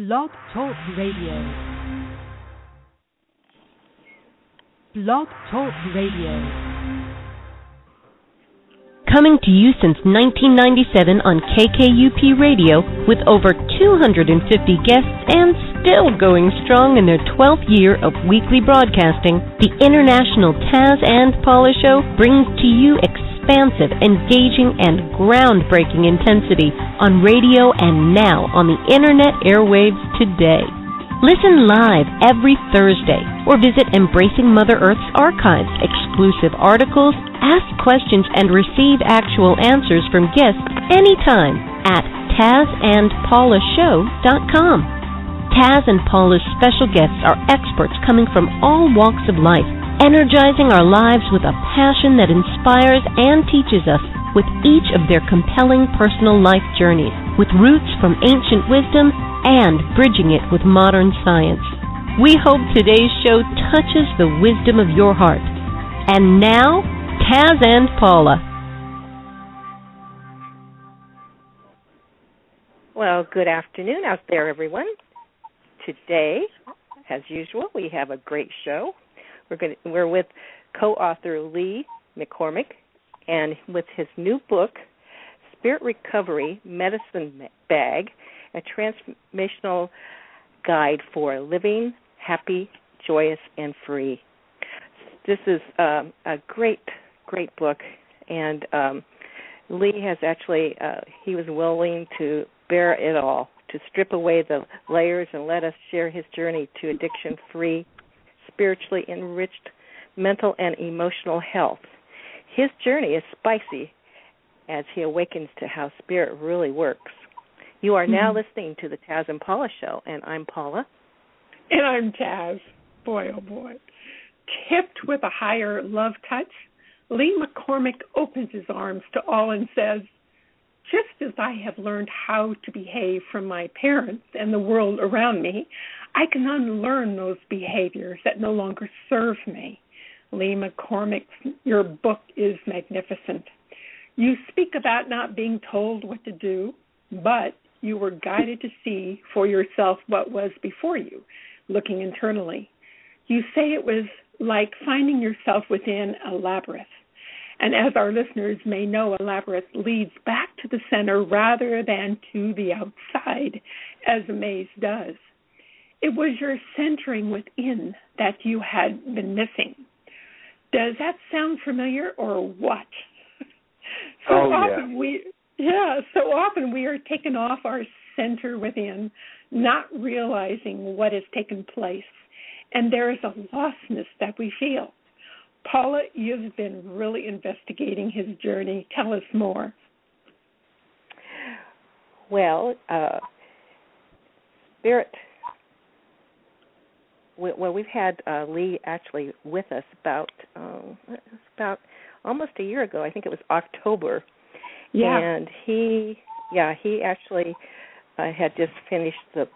Blog Talk Radio. Blog Talk Radio. Coming to you since 1997 on KKUP Radio with over 250 guests and still going strong in their 12th year of weekly broadcasting, the International Taz and Paula Show brings to you expansive, engaging, and groundbreaking intensity on radio and now on the internet airwaves today. Listen live every Thursday or visit Embracing Mother Earth's archives, exclusive articles, ask questions, and receive actual answers from guests anytime at TazandPaulaShow.com. Taz and Paula's special guests are experts coming from all walks of life, energizing our lives with a passion that inspires and teaches us with each of their compelling personal life journeys, with roots from ancient wisdom and bridging it with modern science. We hope today's show touches the wisdom of your heart. And now, Taz and Paula. Well, good afternoon out there, everyone. Today, as usual, we have a great show. We're going to, we're with co-author Lee McCormick, and with his new book, Spirit Recovery Medicine Bag, a transformational guide for living happy, joyous, and free. This is um, a great, great book, and um, Lee has actually uh, he was willing to bare it all, to strip away the layers and let us share his journey to addiction-free, spiritually enriched mental and emotional health. His journey is spicy as he awakens to how spirit really works. You are now mm-hmm. listening to the Taz and Paula show, and I'm Paula. And I'm Taz. Boy, oh boy. Tipped with a higher love touch, Lee McCormick opens his arms to all and says, Just as I have learned how to behave from my parents and the world around me, I can unlearn those behaviors that no longer serve me. Lee McCormick, your book is magnificent. You speak about not being told what to do, but you were guided to see for yourself what was before you, looking internally. You say it was like finding yourself within a labyrinth. And as our listeners may know, a labyrinth leads back to the center rather than to the outside, as a maze does. It was your centering within that you had been missing. Does that sound familiar or what? so oh, often yeah. we yeah, so often we are taken off our center within, not realizing what has taken place. And there is a lostness that we feel. Paula, you've been really investigating his journey. Tell us more. Well, uh, Spirit well, we've had uh, Lee actually with us about um, about almost a year ago. I think it was October. Yeah. And he, yeah, he actually uh, had just finished the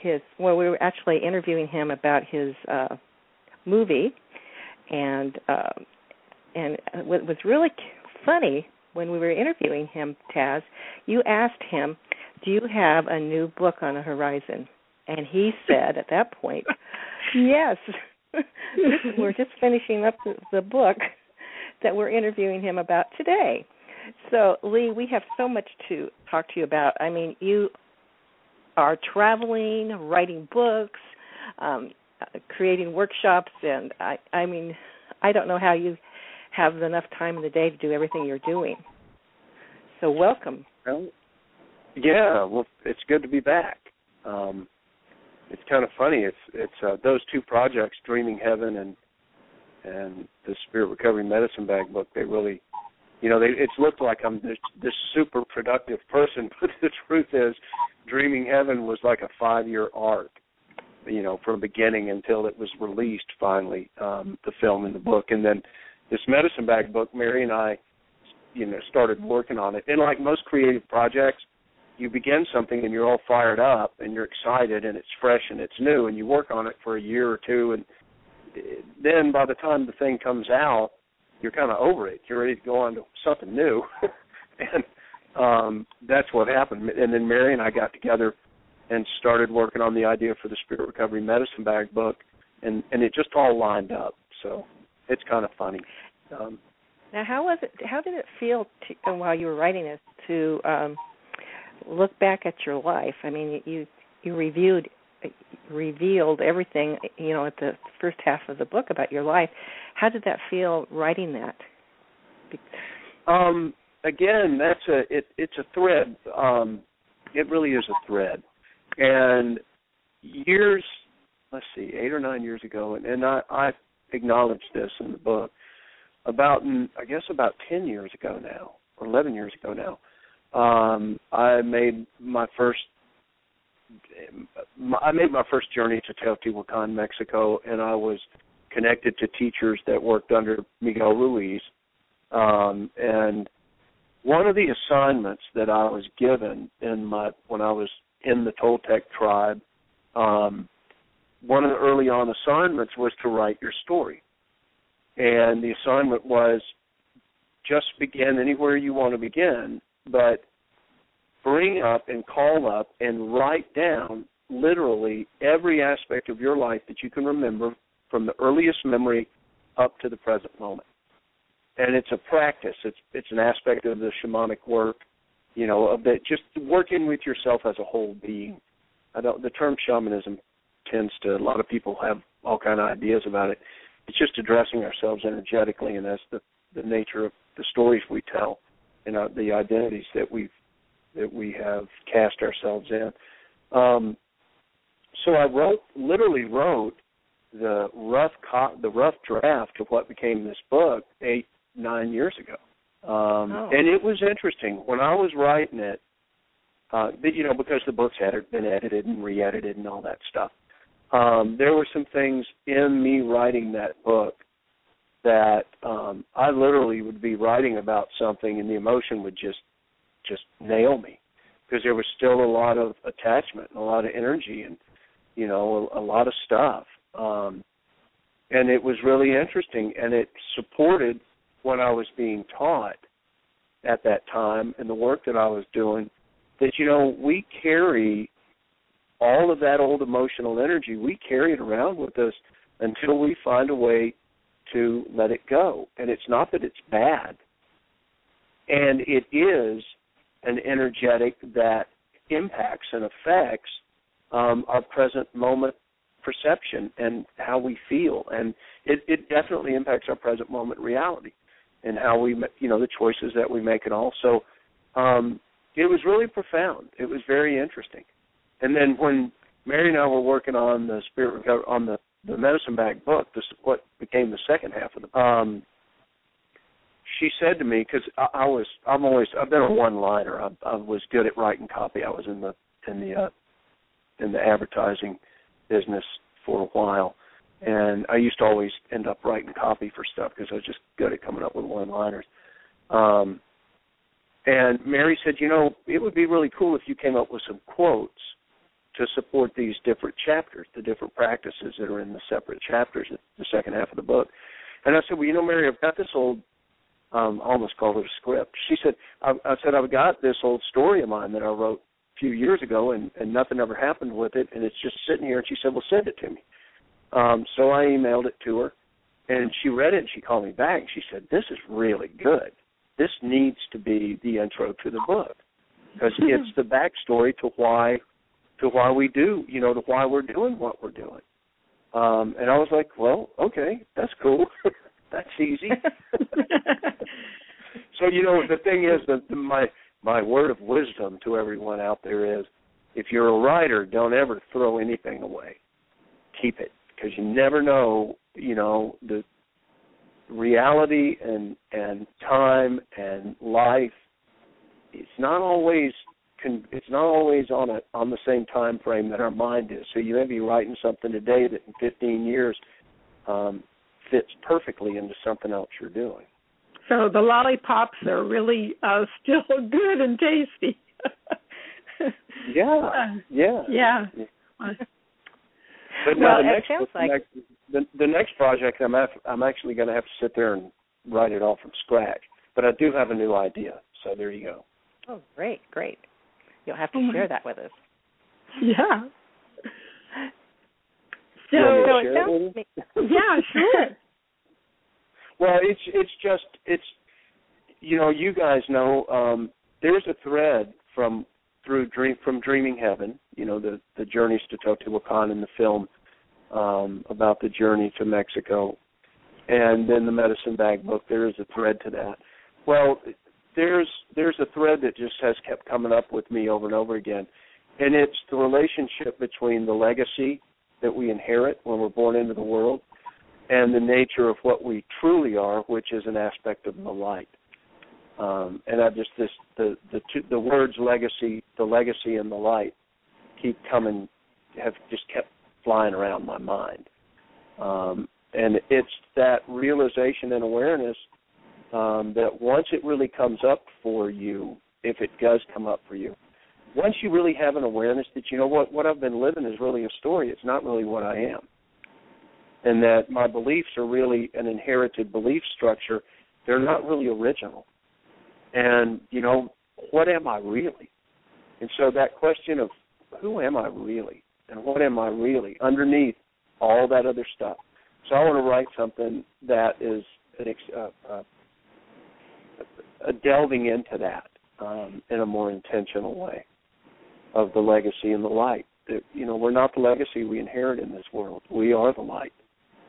his. Well, we were actually interviewing him about his uh, movie, and uh, and what was really funny when we were interviewing him, Taz, you asked him, "Do you have a new book on the horizon?" And he said at that point, Yes. we're just finishing up the, the book that we're interviewing him about today. So, Lee, we have so much to talk to you about. I mean, you are traveling, writing books, um, creating workshops, and I, I mean, I don't know how you have enough time in the day to do everything you're doing. So, welcome. Well, yeah, well, it's good to be back. Um, it's kind of funny. It's it's uh, those two projects, Dreaming Heaven and and the Spirit Recovery Medicine Bag book. They really, you know, they it's looked like I'm this, this super productive person, but the truth is, Dreaming Heaven was like a five year arc. You know, from beginning until it was released finally, um, the film and the book, and then this medicine bag book. Mary and I, you know, started working on it. And like most creative projects, you begin something and you're all fired up and you're excited and it's fresh and it's new and you work on it for a year or two and then by the time the thing comes out you're kind of over it you're ready to go on to something new and um that's what happened and then mary and i got together and started working on the idea for the Spirit Recovery Medicine Bag book, and and it just all lined up. So it's kind of funny. Um, now, how was it? How did it feel to, while you were writing this to um, look back at your life? I mean, you you reviewed revealed everything, you know, at the first half of the book about your life. How did that feel writing that? Um, again, that's a it, it's a thread. Um, it really is a thread, and years, let's see, eight or nine years ago, and, and I, I acknowledge this in the book about I guess about ten years ago now, or eleven years ago now. Um, I made my first I made my first journey to Teotihuacan, Mexico, and I was connected to teachers that worked under Miguel Ruiz. Um, and one of the assignments that I was given in my when I was in the Toltec tribe, um, one of the early on assignments was to write your story. And the assignment was just begin anywhere you want to begin, but bring up and call up and write down literally every aspect of your life that you can remember from the earliest memory up to the present moment. And it's a practice. It's it's an aspect of the shamanic work, you know, of that just working with yourself as a whole being. I don't the term shamanism tends to a lot of people have all kind of ideas about it. It's just addressing ourselves energetically and that's the the nature of the stories we tell and uh, the identities that we've that we have cast ourselves in. Um, so I wrote, literally wrote the rough co- the rough draft of what became this book eight nine years ago, um, oh. and it was interesting when I was writing it. Uh, you know, because the books had been edited and re-edited and all that stuff. Um, there were some things in me writing that book that um, I literally would be writing about something and the emotion would just just nail me. Because there was still a lot of attachment and a lot of energy and you know a, a lot of stuff. Um and it was really interesting and it supported what I was being taught at that time and the work that I was doing that you know we carry all of that old emotional energy we carry it around with us until we find a way to let it go and it's not that it's bad and it is an energetic that impacts and affects um, our present moment perception and how we feel, and it, it definitely impacts our present moment reality and how we, you know, the choices that we make, and also, um, it was really profound. It was very interesting. And then when Mary and I were working on the spirit recovery on the the medicine bag book, this is what became the second half of the um, she said to me because I, I was I'm always I've been a one liner. I, I was good at writing copy. I was in the in the uh, in the advertising business for a while, and I used to always end up writing copy for stuff because I was just good at coming up with one liners. Um, and Mary said, you know, it would be really cool if you came up with some quotes to support these different chapters, the different practices that are in the separate chapters, in the second half of the book. And I said, well, you know, Mary, I've got this old um, almost called it a script. She said, I, I said, I've got this old story of mine that I wrote a few years ago, and, and nothing ever happened with it, and it's just sitting here. And she said, well, send it to me. Um, so I emailed it to her, and she read it, and she called me back. And she said, this is really good. This needs to be the intro to the book because it's the backstory to why to why we do, you know, to why we're doing what we're doing. Um, and I was like, well, okay, that's cool. That's easy. so you know the thing is that my my word of wisdom to everyone out there is if you're a writer, don't ever throw anything away. Keep it because you never know, you know, the reality and and time and life it's not always it's not always on a on the same time frame that our mind is. So you may be writing something today that in 15 years um, fits perfectly into something else you're doing. So the lollipops are really uh, still good and tasty. yeah, yeah, yeah. But well, now the next, sounds the like next, the, the next project, I'm af- I'm actually going to have to sit there and write it all from scratch. But I do have a new idea, so there you go. Oh, great, great! You'll have to Oh, share that with us. Yeah. So, so it sounds yeah, sure. well, it's it's just it's you know you guys know um, there's a thread from through dream from Dreaming Heaven, you know the the journeys to Teotihuacan in the film um, about the journey to Mexico, and then the Medicine Bag book. There is a thread to that. Well, there's there's a thread that just has kept coming up with me over and over again, and it's the relationship between the legacy that we inherit when we're born into the world and the nature of what we truly are, which is an aspect of the light. Um, and I just this the the two, the words legacy, the legacy and the light keep coming, have just kept flying around my mind. Um, and it's that realization and awareness um, that once it really comes up for you, if it does come up for you, once you really have an awareness that you know what what I've been living is really a story. It's not really what I am, and that my beliefs are really an inherited belief structure. They're not really original. And you know what am I really? And so that question of who am I really and what am I really underneath all that other stuff. So I want to write something that is an, uh, uh, a delving into that um, in a more intentional way of the legacy and the light. You know, we're not the legacy we inherit in this world. We are the light,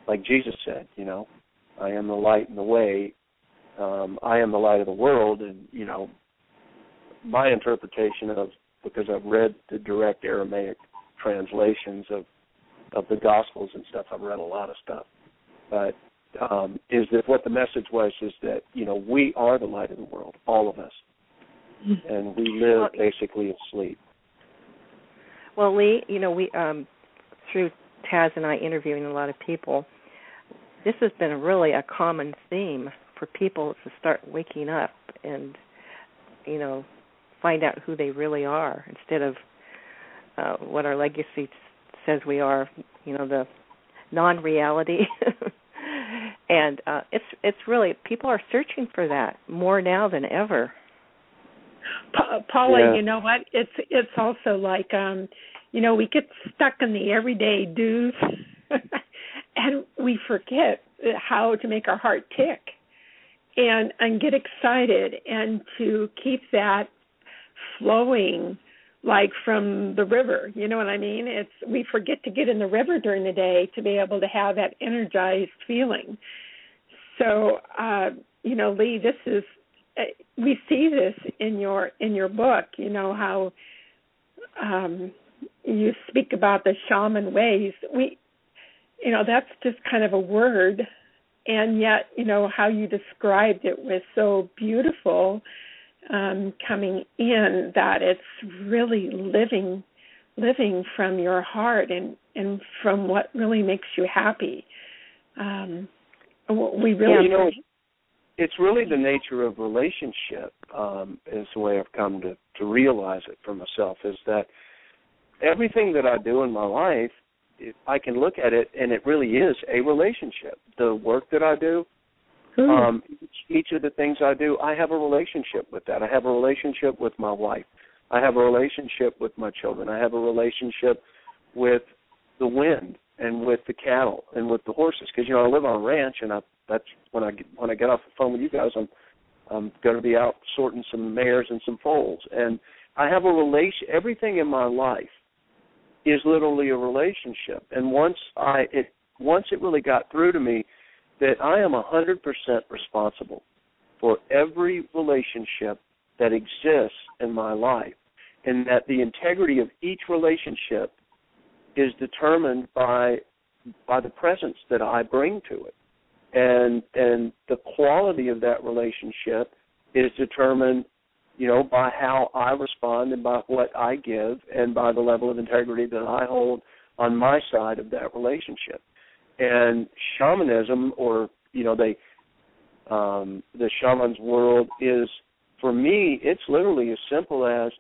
like Jesus said. You know, I am the light and the way. Um, I am the light of the world, and you know, my interpretation of because I've read the direct Aramaic translations of of the Gospels and stuff. I've read a lot of stuff, but um, is that what the message was? Is that you know we are the light of the world, all of us, mm-hmm. and we live basically asleep. Well, Lee, you know, we um, through Taz and I interviewing a lot of people, this has been really a common theme for people to start waking up and, you know, find out who they really are instead of uh, what our legacy says we are. You know, the non-reality. and uh, it's it's really people are searching for that more now than ever. Pa- Paula, yeah. you know what? It's it's also like um, you know, we get stuck in the everyday do's and we forget how to make our heart tick and and get excited and to keep that flowing like from the river you know what i mean? It's we forget to get in the river during the day to be able to have that energized feeling. So uh you know lee this is uh, we see this in your in your book you know how um you speak about the shaman ways. We you know that's just kind of a word and yet you know how you described it was so beautiful um coming in that it's really living living from your heart and and from what really makes you happy um what we really yeah, you know it's really the nature of relationship um is the way I've come to to realize it for myself is that everything that I do in my life, I can look at it and it really is a relationship. The work that I do, mm. um, each of the things I do, I have a relationship with that. I have a relationship with my wife. I have a relationship with my children. I have a relationship with the wind and with the cattle and with the horses because you know I live on a ranch and I that's when I get, when I get off the phone with you guys I'm I'm going to be out sorting some mares and some foals and I have a relation everything in my life is literally a relationship. And once I it once it really got through to me that I am a hundred percent responsible for every relationship that exists in my life, and that the integrity of each relationship is determined by by the presence that I bring to it. And and the quality of that relationship is determined you know, by how I respond and by what I give and by the level of integrity that I hold on my side of that relationship. And shamanism or, you know, they um the shaman's world is for me it's literally as simple as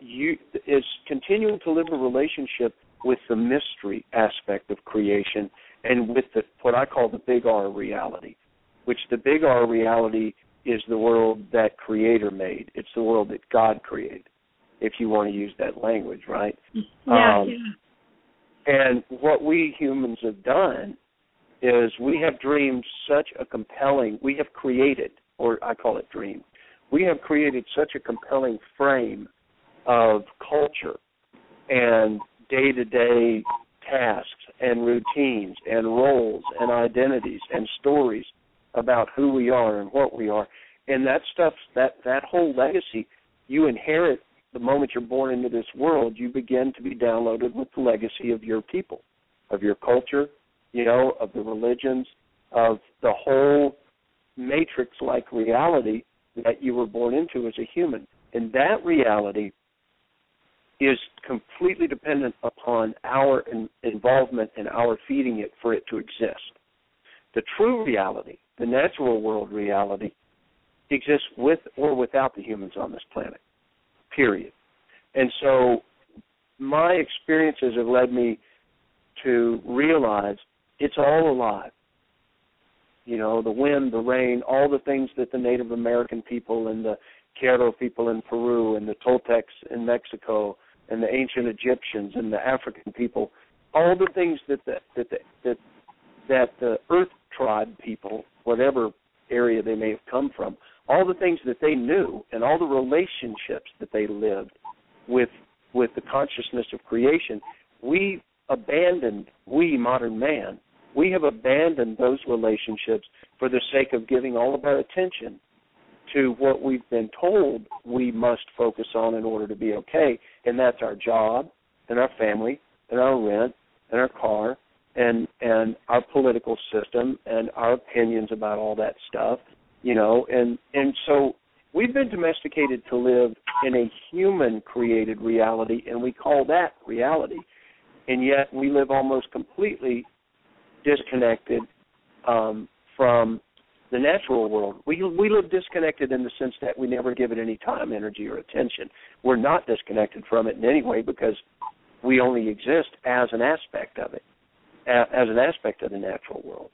you is continuing to live a relationship with the mystery aspect of creation and with the what I call the big R reality, which the big R reality is the world that creator made it's the world that god created if you want to use that language, right? Yeah, Um, yeah. And what we humans have done is we have dreamed such a compelling, we have created, or I call it dream, we have created such a compelling frame of culture and day to day tasks and routines and roles and identities and stories about who we are and what we are. And that stuff, that, that whole legacy, you inherit the moment you're born into this world, you begin to be downloaded with the legacy of your people, of your culture, you know, of the religions, of the whole matrix like reality that you were born into as a human. And that reality is completely dependent upon our in, involvement and our feeding it for it to exist. The true reality, the natural world reality, exists with or without the humans on this planet. Period. And so my experiences have led me to realize it's all alive. You know, the wind, the rain, all the things that the Native American people and the Q'ero people in Peru and the Toltecs in Mexico and the ancient Egyptians and the African people, all the things that the, that the, that that the Earth tribe people, whatever area they may have come from, all the things that they knew and all the relationships that they lived with with the consciousness of creation, we abandoned we modern man, we have abandoned those relationships for the sake of giving all of our attention to what we've been told we must focus on in order to be okay, and that's our job and our family and our rent and our car and and our political system and our opinions about all that stuff, you know, and and so we've been domesticated to live in a human created reality and we call that reality. And yet we live almost completely disconnected um, from the natural world. We we live disconnected in the sense that we never give it any time, energy, or attention. We're not disconnected from it in any way because we only exist as an aspect of it, as an aspect of the natural world.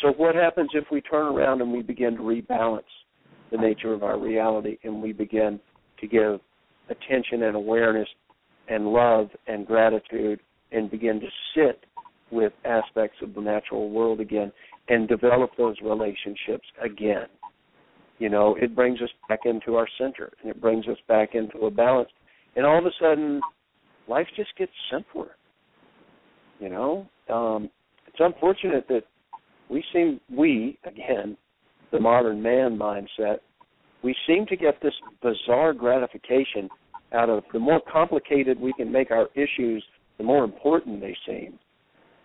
So what happens if we turn around and we begin to rebalance the nature of our reality and we begin to give attention and awareness and love and gratitude and begin to sit with aspects of the natural world again and develop those relationships again. You know, it brings us back into our center and it brings us back into a balance. And all of a sudden, life just gets simpler. You know, um, it's unfortunate that we seem, we, again, the modern man mindset, we seem to get this bizarre gratification out of the more complicated we can make our issues, the more important they seem.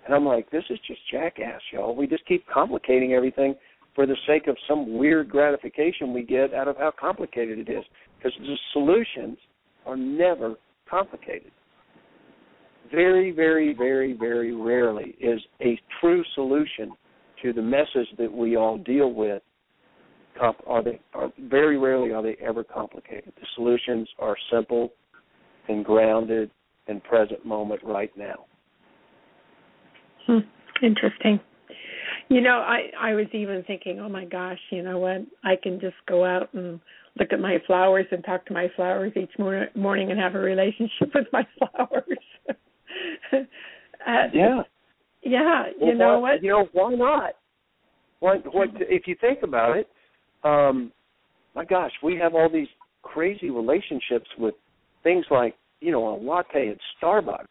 And I'm like, this is just jackass, y'all. We just keep complicating everything for the sake of some weird gratification we get out of how complicated it is. Because the solutions are never complicated. Very, very, very, very rarely is a true solution to the messes that we all deal with. Comp- are they? Are, very rarely are they ever complicated. The solutions are simple and grounded and present moment right now. Hmm. Interesting. You know, I I was even thinking, oh my gosh, you know what? I can just go out and look at my flowers and talk to my flowers each mor- morning and have a relationship with my flowers. uh, Yeah. Yeah, you know why, what? You know why not? What What? If you think about it, um, my gosh, we have all these crazy relationships with things like you know a latte at Starbucks.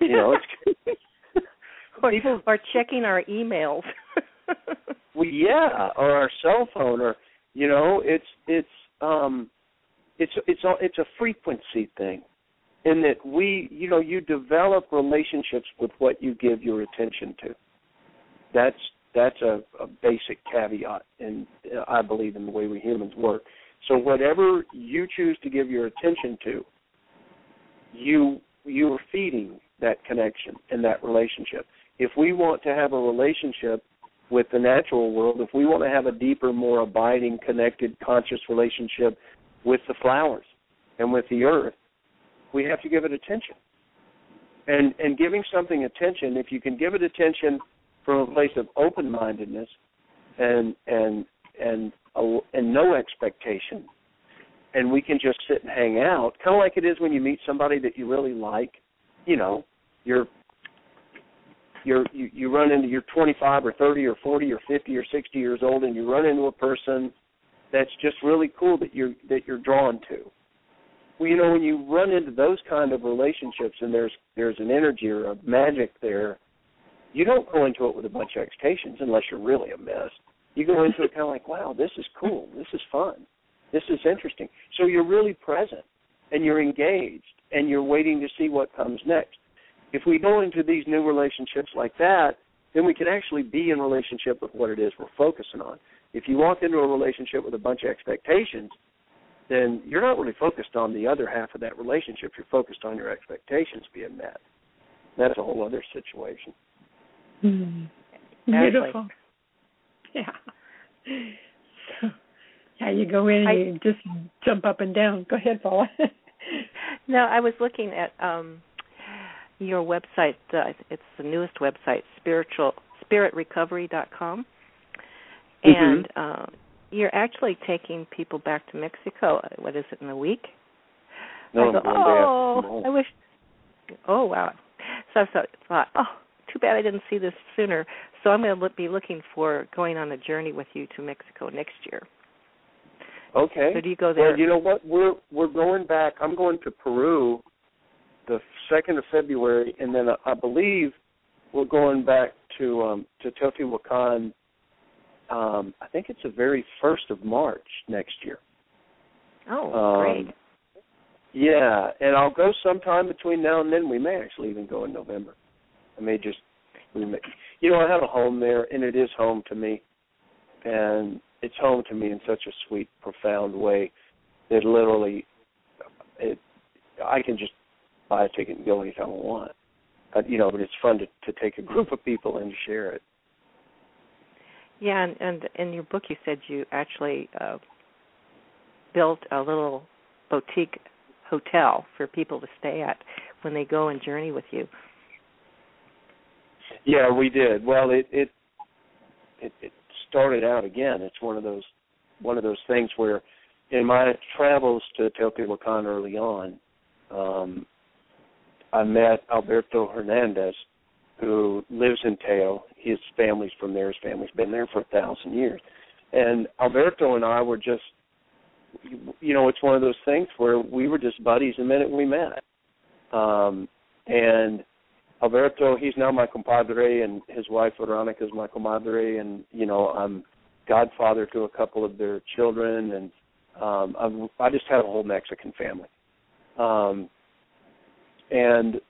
You know, it's or, people. or checking our emails. Well, yeah, or our cell phone, or you know, it's it's um, it's it's a, it's a frequency thing, in that we you know you develop relationships with what you give your attention to. That's that's a, a basic caveat, and I believe in the way we humans work. So whatever you choose to give your attention to, you you are feeding that connection and that relationship. If we want to have a relationship with the natural world, if we want to have a deeper, more abiding, connected, conscious relationship with the flowers and with the earth, we have to give it attention. And and giving something attention, if you can give it attention from a place of open mindedness and and and and no expectation, and we can just sit and hang out, kind of like it is when you meet somebody that you really like. You know, you're you're you, you run into you're 25 or 30 or 40 or 50 or 60 years old, and you run into a person that's just really cool that you're that you're drawn to. Well, you know, when you run into those kind of relationships, and there's there's an energy or a magic there, you don't go into it with a bunch of expectations unless you're really a mess. You go into it kind of like, wow, this is cool, this is fun, this is interesting. So you're really present, and you're engaged, and you're waiting to see what comes next. If we go into these new relationships like that, then we can actually be in relationship with what it is we're focusing on. If you walk into a relationship with a bunch of expectations, then you're not really focused on the other half of that relationship. You're focused on your expectations being met. That's a whole other situation. Mm. Beautiful. Yeah. So, yeah, you go in and I, you just jump up and down. Go ahead, Paula. no, I was looking at um your website. Uh, it's the newest website, spiritual spiritrecovery.com, mm-hmm. and uh, you're actually taking people back to Mexico. Uh, what is it in a week? No, I go, oh, I wish. Oh wow! So I thought, oh, too bad I didn't see this sooner. So I'm going to be looking for going on a journey with you to Mexico next year. Okay. So do you go there? Well, you know what? We're we're going back. I'm going to Peru the second of February, and then I believe we're going back to um, to Teotihuacan. Um, I think it's the very first of March next year. Oh, um, great! Yeah, and I'll go sometime between now and then. We may actually even go in November. I may just, we may, you know, I have a home there, and it is home to me, and it's home to me in such a sweet, profound way that literally, it, I can just buy a ticket and go anytime I want. But, you know, but it's fun to to take a group of people and share it. Yeah, and, and in your book, you said you actually uh, built a little boutique hotel for people to stay at when they go and journey with you. Yeah, we did. Well, it it it, it started out again. It's one of those one of those things where in my travels to Teotihuacan early on, um, I met Alberto Hernandez, who lives in Teo. His family's from there. His family's been there for a thousand years. And Alberto and I were just, you know, it's one of those things where we were just buddies the minute we met. Um, and Alberto, he's now my compadre, and his wife Veronica is my compadre, and you know, I'm godfather to a couple of their children, and um, I'm, I just had a whole Mexican family. Um, and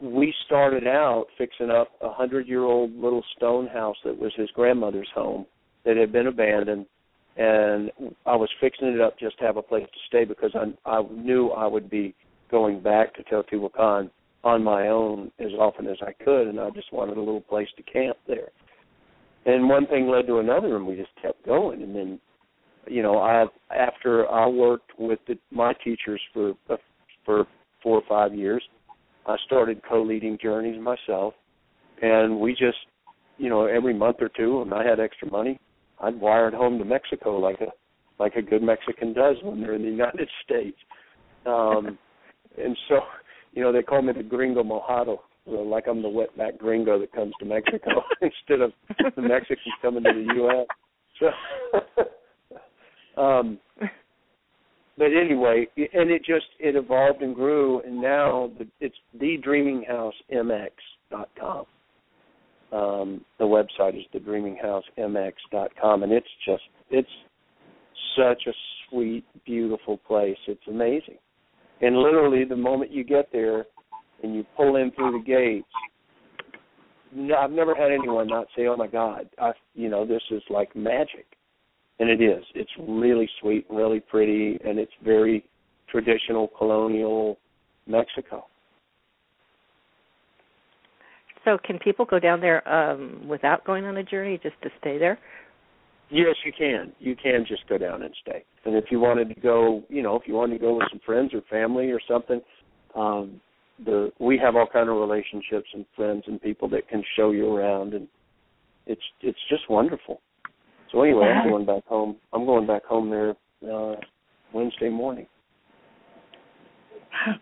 we started out fixing up a hundred year old little stone house that was his grandmother's home that had been abandoned and I was fixing it up just to have a place to stay because I I knew I would be going back to Teotihuacan on my own as often as I could and I just wanted a little place to camp there. And one thing led to another and we just kept going and then you know I after I worked with the, my teachers for for four or five years. I started co-leading journeys myself, and we just, you know, every month or two, when I had extra money, I'd wire it home to Mexico like a like a good Mexican does when they're in the United States. Um, and so, you know, they call me the Gringo Mojado, like I'm the wetback gringo that comes to Mexico instead of the Mexicans coming to the U.S. So, um, but anyway, and it just it evolved and grew, and now it's thedreaminghousemx.com. Um, the website is thedreaminghousemx.com, and it's just it's such a sweet, beautiful place. It's amazing, and literally the moment you get there and you pull in through the gates, I've never had anyone not say, "Oh my God, I you know this is like magic." And it is. It's really sweet, really pretty, and it's very traditional colonial Mexico. So, can people go down there um, without going on a journey, just to stay there? Yes, you can. You can just go down and stay. And if you wanted to go, you know, if you wanted to go with some friends or family or something, um, the we have all kind of relationships and friends and people that can show you around, and it's it's just wonderful. So anyway, I'm going back home. I'm going back home there uh, Wednesday morning. Wow.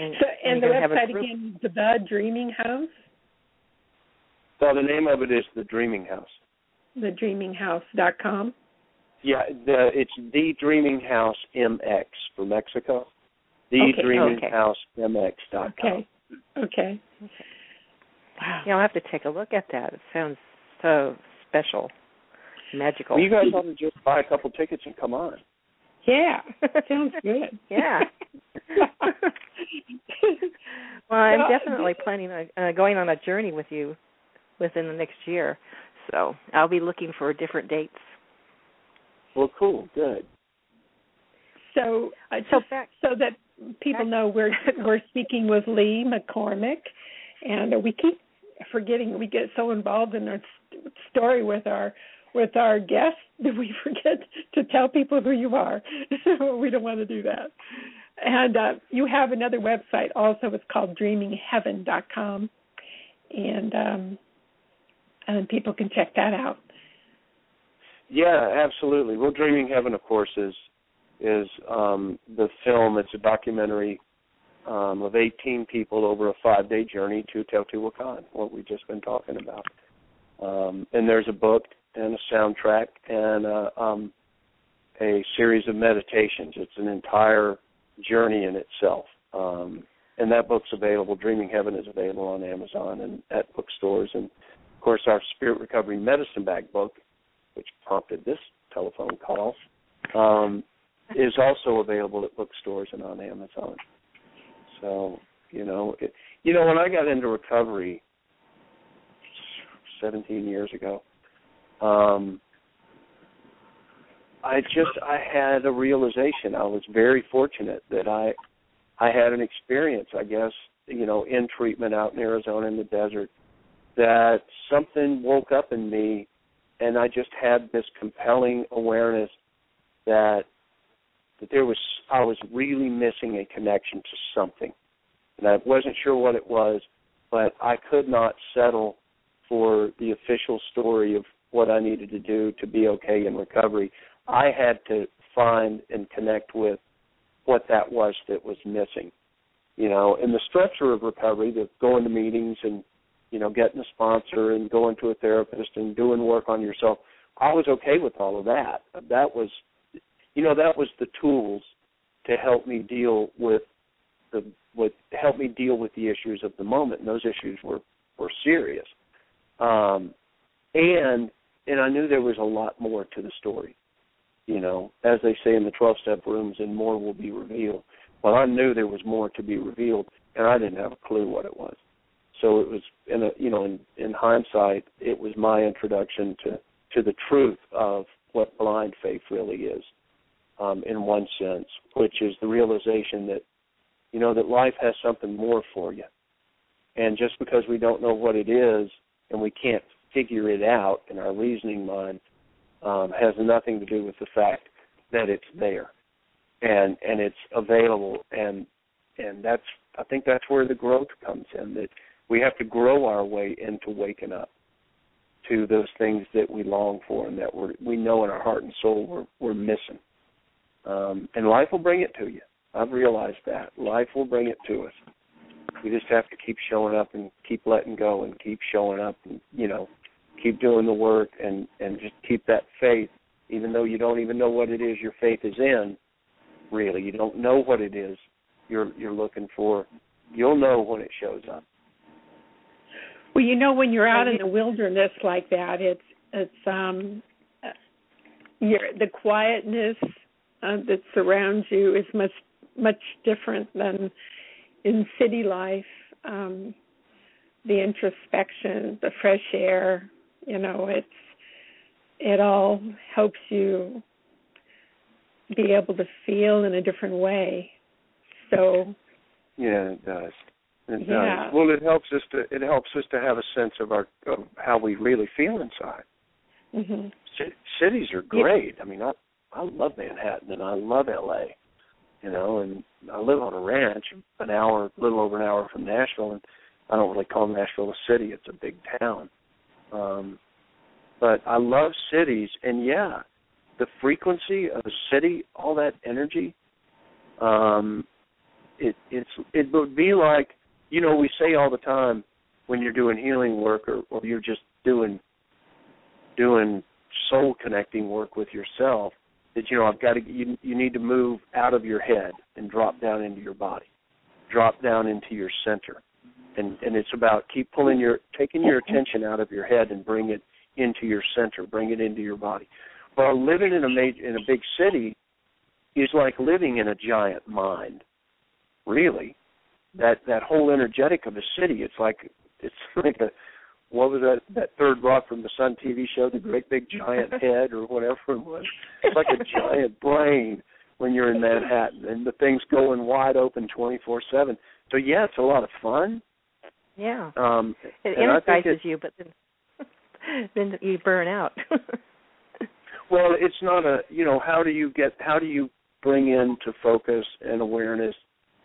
And, so, and, and the website again, the Dreaming House. So the name of it is the Dreaming House. The Dreaming House dot com. Yeah, the, it's the Dreaming House MX for Mexico. The okay, Dreaming okay. House MX.com. Okay. Okay. Wow. Yeah, I'll have to take a look at that. It sounds so special, magical. Well, you guys ought to just buy a couple tickets and come on. Yeah, sounds good. yeah. well, I'm definitely planning on uh, going on a journey with you within the next year. So I'll be looking for different dates. Well, cool, good. So, uh, so, back, so that people know we're we're speaking with Lee McCormick, and we keep forgetting. We get so involved in our story with our with our guests that we forget to tell people who you are. we don't want to do that. And uh, you have another website also. It's called DreamingHeaven.com, and um, and people can check that out. Yeah, absolutely. Well, Dreaming Heaven, of course, is is um, the film. It's a documentary um, of 18 people over a five-day journey to Teotihuacan, what we've just been talking about. Um, and there's a book and a soundtrack and a, uh, um, a series of meditations. It's an entire journey in itself. Um, and that book's available. Dreaming Heaven is available on Amazon and at bookstores. And of course, our Spirit Recovery Medicine Bag book, which prompted this telephone call, um, is also available at bookstores and on Amazon. So, you know, it, you know, when I got into recovery 17 years ago, um, I just I had a realization. I was very fortunate that I I had an experience, I guess, you know, in treatment out in Arizona in the desert that something woke up in me and I just had this compelling awareness that that there was I was really missing a connection to something. And I wasn't sure what it was, but I could not settle for the official story of what I needed to do to be okay in recovery. I had to find and connect with what that was that was missing. You know, in the structure of recovery, the going to meetings and you know getting a sponsor and going to a therapist and doing work on yourself, I was okay with all of that. That was you know that was the tools to help me deal with the with help me deal with the issues of the moment and those issues were were serious um and and i knew there was a lot more to the story. You know as they say in the 12 step rooms and more will be revealed. Well i knew there was more to be revealed and i didn't have a clue what it was. So it was in a you know in in hindsight it was my introduction to to the truth of what blind faith really is um, in one sense, which is the realization that you know that life has something more for you, and just because we don't know what it is and we can't figure it out in our reasoning mind, um, has nothing to do with the fact that it's there, and and it's available, and and that's I think that's where the growth comes in that we have to grow our way into waking up to those things that we long for and that we we know in our heart and soul we're we're missing um, and life will bring it to you. I've realized that life will bring it to us. We just have to keep showing up and keep letting go and keep showing up and you know keep doing the work and and just keep that faith, even though you don't even know what it is your faith is in. Really, you don't know what it is you're you're looking for. You'll know when it shows up. Well, you know, when you're out in the wilderness like that, it's it's um, uh, you're, the quietness uh, that surrounds you is much much different than in city life. Um, the introspection, the fresh air, you know, it's it all helps you be able to feel in a different way. So yeah, it does. It yeah. does. Well, it helps us to it helps us to have a sense of our of how we really feel inside. Mm-hmm. C- cities are great. Yeah. I mean, I I love Manhattan and I love LA, you know, and I live on a ranch an hour, a little over an hour from Nashville, and I don't really call Nashville a city; it's a big town. Um, but I love cities, and yeah, the frequency of the city, all that energy, um, it it's it would be like you know we say all the time when you're doing healing work or, or you're just doing doing soul connecting work with yourself that you know I've got to you you need to move out of your head and drop down into your body, drop down into your center, and and it's about keep pulling your taking your attention out of your head and bring it into your center, bring it into your body. Well, living in a major in a big city is like living in a giant mind. Really, that that whole energetic of a city, it's like it's like a what was that that third rock from the Sun TV show, the great big giant head or whatever it was. It's like a giant brain when you're in Manhattan, and the thing's going wide open 24/7. So yeah, it's a lot of fun. Yeah. Um, it energizes it- you, but then then you burn out. Well, it's not a you know how do you get how do you bring into focus and awareness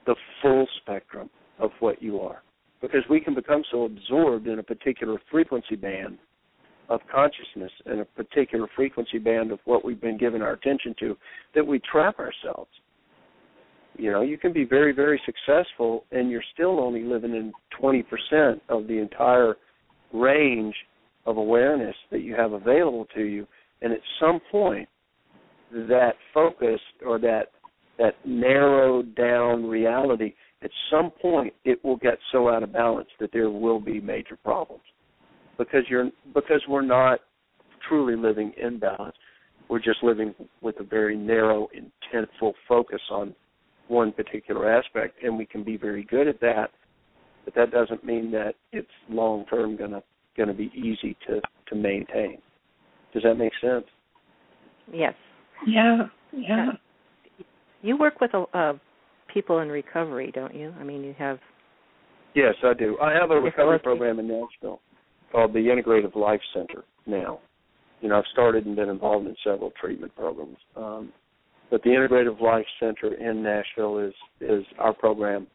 the full spectrum of what you are because we can become so absorbed in a particular frequency band of consciousness and a particular frequency band of what we've been given our attention to that we trap ourselves. You know, you can be very, very successful and you're still only living in 20% of the entire range of awareness that you have available to you. And at some point, that focus or that that narrowed down reality, at some point it will get so out of balance that there will be major problems because you're because we're not truly living in balance. We're just living with a very narrow, intentful focus on one particular aspect, and we can be very good at that. But that doesn't mean that it's long term gonna gonna be easy to to maintain. Does that make sense? yes. Yeah, yeah. You work with uh, people in recovery, don't you? I mean, you have Yes, I do. I have a recovery program in Nashville called the Integrative Life Center now. You know, I've started and been involved in several treatment programs. Um, but the Integrative Life Center in Nashville is is our program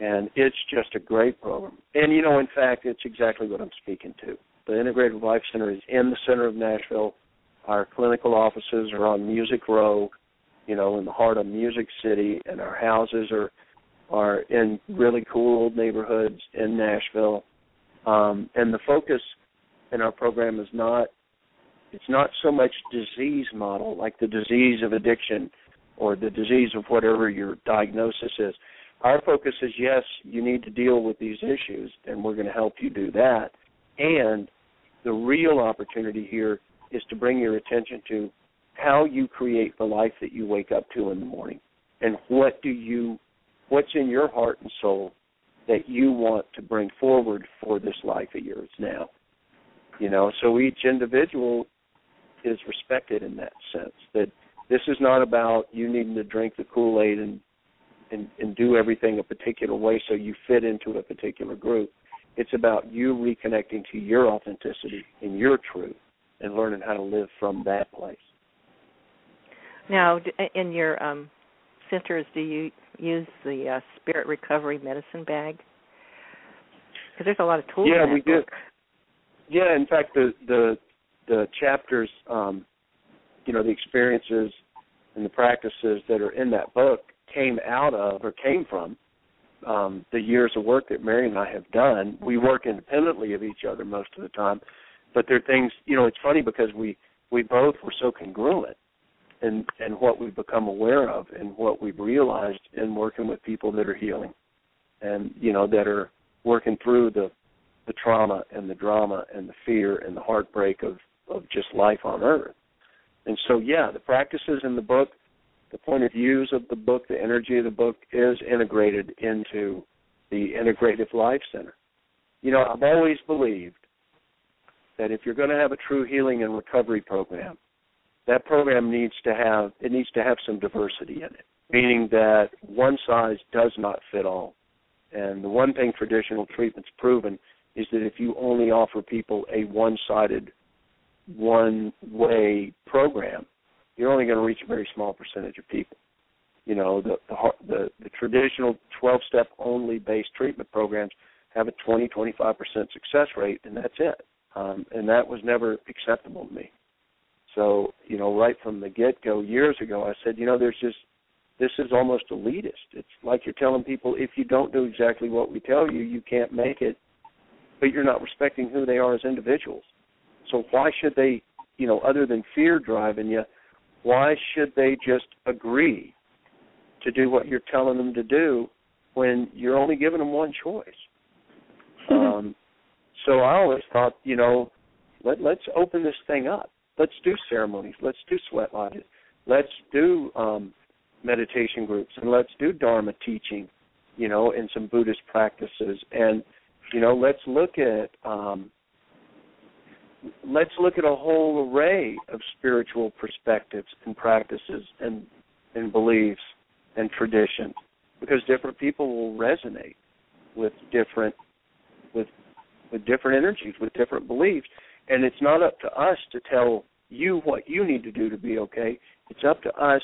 and it's just a great program. And you know, in fact, it's exactly what I'm speaking to. The Integrative Life Center is in the center of Nashville. Our clinical offices are on Music Row, you know, in the heart of Music City, and our houses are are in really cool old neighborhoods in Nashville. Um, and the focus in our program is not it's not so much disease model like the disease of addiction or the disease of whatever your diagnosis is. Our focus is yes, you need to deal with these issues and we're going to help you do that. And the real opportunity here is to bring your attention to how you create the life that you wake up to in the morning and what do you what's in your heart and soul that you want to bring forward for this life of yours now. You know, so each individual is respected in that sense. That this is not about you needing to drink the Kool Aid and, and and do everything a particular way so you fit into a particular group. It's about you reconnecting to your authenticity and your truth and learning how to live from that place. now in your um, centers. Do you use the uh, Spirit Recovery Medicine Bag? Because there's a lot of tools. Yeah, we do. Yeah, in fact, the the the chapters, um, you know, the experiences and the practices that are in that book came out of or came from um, the years of work that Mary and I have done. We work independently of each other most of the time, but there are things. You know, it's funny because we we both were so congruent in in what we've become aware of and what we've realized in working with people that are healing, and you know that are working through the the trauma and the drama and the fear and the heartbreak of of just life on earth. And so yeah, the practices in the book, the point of views of the book, the energy of the book is integrated into the Integrative Life Center. You know, I've always believed that if you're going to have a true healing and recovery program, that program needs to have it needs to have some diversity in it, meaning that one size does not fit all. And the one thing traditional treatment's proven is that if you only offer people a one-sided, one-way program, you're only going to reach a very small percentage of people. You know, the the the, the traditional 12-step only based treatment programs have a 20 25% success rate, and that's it. Um, and that was never acceptable to me. So, you know, right from the get go years ago, I said, you know, there's just this is almost elitist. It's like you're telling people if you don't do exactly what we tell you, you can't make it, but you're not respecting who they are as individuals. So why should they, you know, other than fear driving you, why should they just agree to do what you're telling them to do when you're only giving them one choice? um, so I always thought, you know, let let's open this thing up. Let's do ceremonies. Let's do sweat lodges. Let's do um, meditation groups and let's do dharma teaching you know and some buddhist practices and you know let's look at um let's look at a whole array of spiritual perspectives and practices and and beliefs and traditions because different people will resonate with different with with different energies with different beliefs and it's not up to us to tell you what you need to do to be okay it's up to us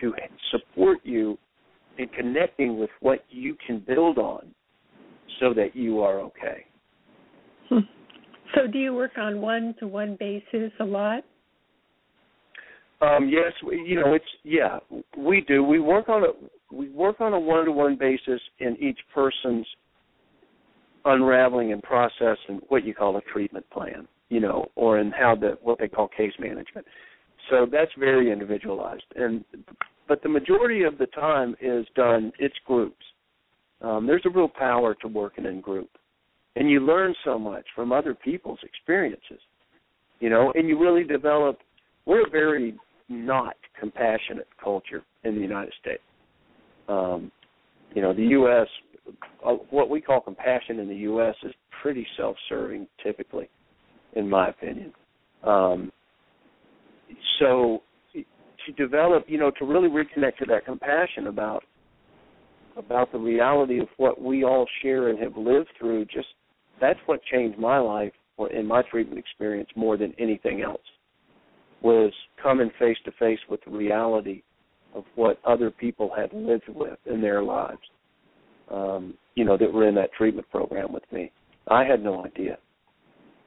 to support you in connecting with what you can build on so that you are okay. Hmm. So, do you work on one to one basis a lot? Um, yes, we, you know it's yeah we do. We work on a we work on a one to one basis in each person's unraveling and process and what you call a treatment plan, you know, or in how the what they call case management. So that's very individualized, and but the majority of the time is done. It's groups. Um, there's a real power to working in group, and you learn so much from other people's experiences. You know, and you really develop. We're a very not compassionate culture in the United States. Um, you know, the U.S. Uh, what we call compassion in the U.S. is pretty self-serving, typically, in my opinion. Um, so to develop, you know, to really reconnect to that compassion about about the reality of what we all share and have lived through, just that's what changed my life or in my treatment experience more than anything else was coming face to face with the reality of what other people had lived with in their lives. Um, you know, that were in that treatment program with me. I had no idea.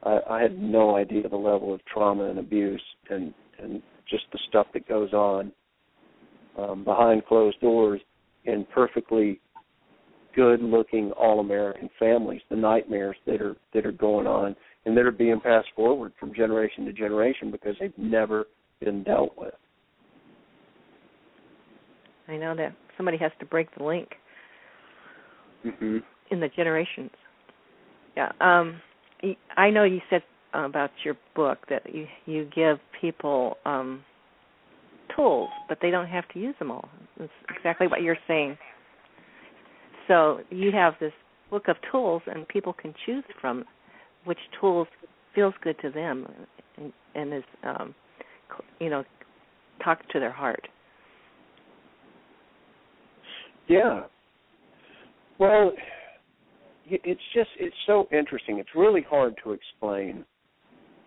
I, I had no idea the level of trauma and abuse and and just the stuff that goes on um, behind closed doors in perfectly good looking all American families, the nightmares that are that are going on and that are being passed forward from generation to generation because they've never been dealt with. I know that somebody has to break the link mm-hmm. in the generations. Yeah. Um I know you said about your book that you you give people um tools, but they don't have to use them all. It's exactly what you're saying. So you have this book of tools, and people can choose from which tools feels good to them, and, and is um, you know talk to their heart. Yeah. Well, it's just it's so interesting. It's really hard to explain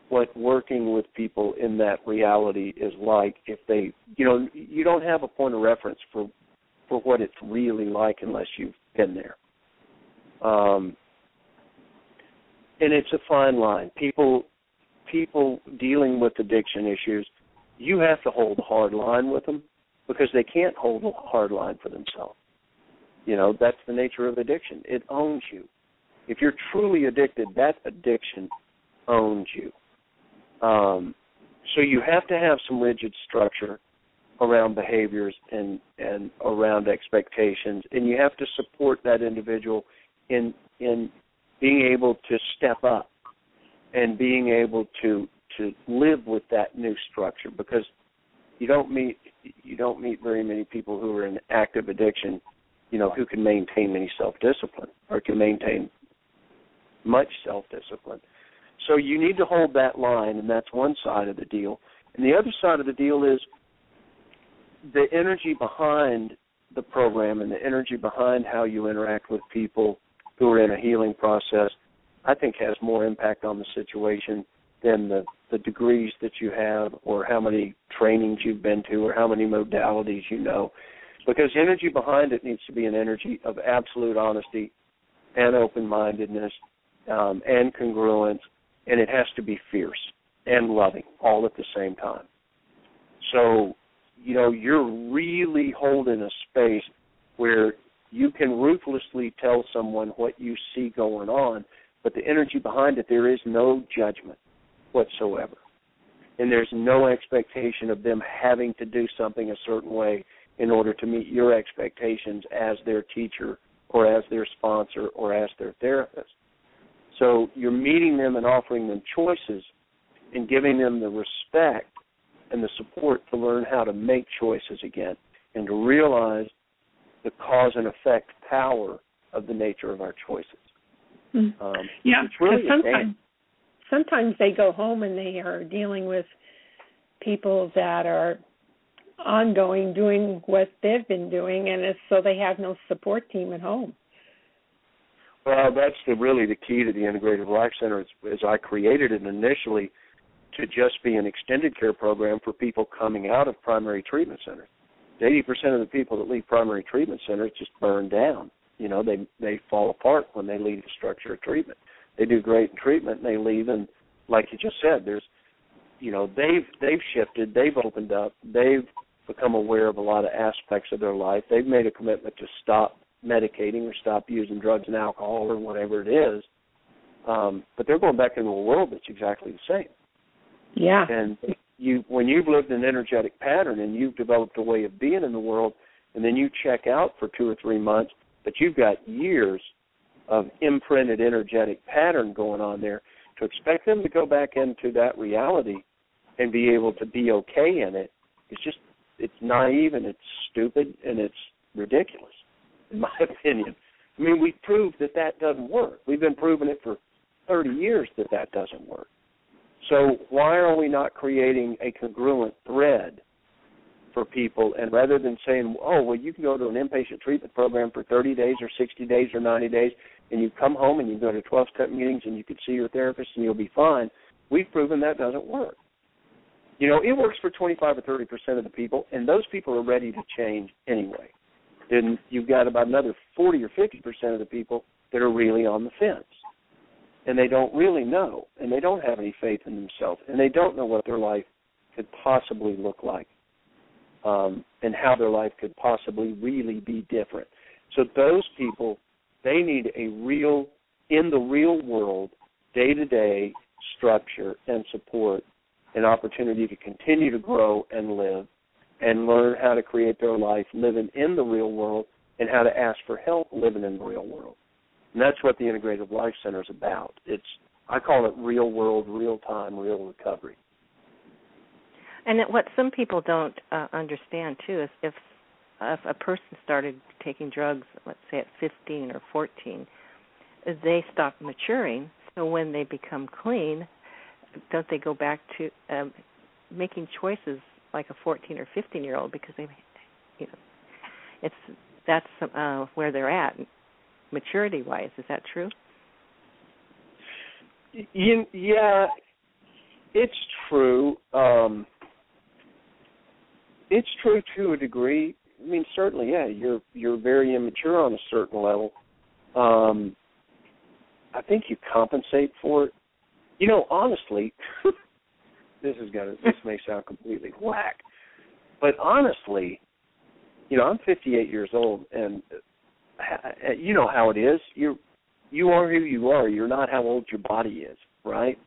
what working with people in that reality is like if they you know you don't have a point of reference for for what it's really like unless you've been there. Um and it's a fine line. People people dealing with addiction issues you have to hold a hard line with them because they can't hold a hard line for themselves. You know that's the nature of addiction. It owns you. If you're truly addicted that addiction owns you. Um, so you have to have some rigid structure around behaviors and and around expectations, and you have to support that individual in in being able to step up and being able to to live with that new structure because you don't meet you don't meet very many people who are in active addiction, you know, who can maintain any self discipline or can maintain much self discipline. So you need to hold that line, and that's one side of the deal. And the other side of the deal is the energy behind the program and the energy behind how you interact with people who are in a healing process, I think has more impact on the situation than the, the degrees that you have or how many trainings you've been to or how many modalities you know. Because energy behind it needs to be an energy of absolute honesty and open mindedness um, and congruence and it has to be fierce and loving all at the same time. So, you know, you're really holding a space where you can ruthlessly tell someone what you see going on, but the energy behind it, there is no judgment whatsoever. And there's no expectation of them having to do something a certain way in order to meet your expectations as their teacher or as their sponsor or as their therapist. So you're meeting them and offering them choices and giving them the respect and the support to learn how to make choices again and to realize the cause and effect power of the nature of our choices. Mm. Um, yeah, really sometimes sometimes they go home and they are dealing with people that are ongoing doing what they've been doing, and it's, so they have no support team at home. Well, that's the, really the key to the Integrative Life Center. Is, is I created it initially to just be an extended care program for people coming out of primary treatment centers. Eighty percent of the people that leave primary treatment centers just burn down. You know, they they fall apart when they leave the structure of treatment. They do great in treatment and they leave and like you just said, there's you know, they've they've shifted, they've opened up, they've become aware of a lot of aspects of their life. They've made a commitment to stop medicating or stop using drugs and alcohol or whatever it is. Um, but they're going back into a world that's exactly the same. Yeah. And you when you've lived an energetic pattern and you've developed a way of being in the world and then you check out for two or three months, but you've got years of imprinted energetic pattern going on there, to expect them to go back into that reality and be able to be okay in it, it's just it's naive and it's stupid and it's ridiculous, in my opinion. I mean, we've proved that that doesn't work. We've been proving it for 30 years that that doesn't work. So why are we not creating a congruent thread for people? And rather than saying, oh, well, you can go to an inpatient treatment program for 30 days or 60 days or 90 days, and you come home and you go to 12 step meetings and you can see your therapist and you'll be fine. We've proven that doesn't work. You know, it works for 25 or 30 percent of the people, and those people are ready to change anyway. Then you've got about another 40 or 50 percent of the people that are really on the fence, and they don't really know, and they don't have any faith in themselves, and they don't know what their life could possibly look like, um, and how their life could possibly really be different. So those people, they need a real, in the real world, day to day structure and support an opportunity to continue to grow and live and learn how to create their life living in the real world and how to ask for help living in the real world. And that's what the Integrative Life Center is about. It's I call it real world, real time, real recovery. And what some people don't uh, understand too is if if a person started taking drugs, let's say at 15 or 14, they stop maturing. So when they become clean, don't they go back to um, making choices like a 14 or 15 year old because they, you know, it's that's uh, where they're at maturity wise. Is that true? Yeah, it's true. Um, it's true to a degree. I mean, certainly, yeah. You're you're very immature on a certain level. Um, I think you compensate for it you know, honestly, this is gonna this may sound completely whack, but honestly, you know, I'm 58 years old, and you know how it is. You you are who you are. You're not how old your body is, right?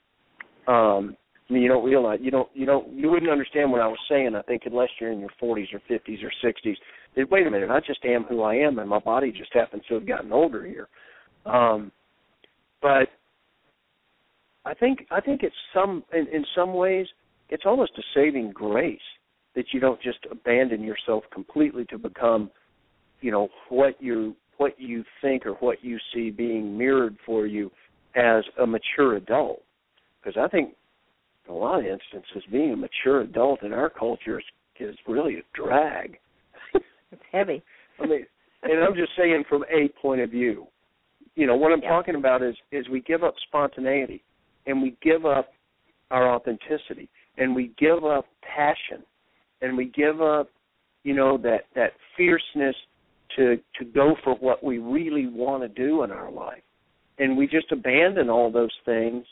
Um, I mean, you don't realize you don't you don't you wouldn't understand what I was saying. I think unless you're in your 40s or 50s or 60s. That, wait a minute, I just am who I am, and my body just happens to have gotten older here. Um, but I think I think it's some in, in some ways it's almost a saving grace that you don't just abandon yourself completely to become, you know, what you what you think or what you see being mirrored for you as a mature adult. Because I think in a lot of instances being a mature adult in our culture is, is really a drag. it's heavy. I mean, and I'm just saying from a point of view. You know, what I'm yeah. talking about is is we give up spontaneity and we give up our authenticity and we give up passion and we give up you know that that fierceness to to go for what we really want to do in our life and we just abandon all those things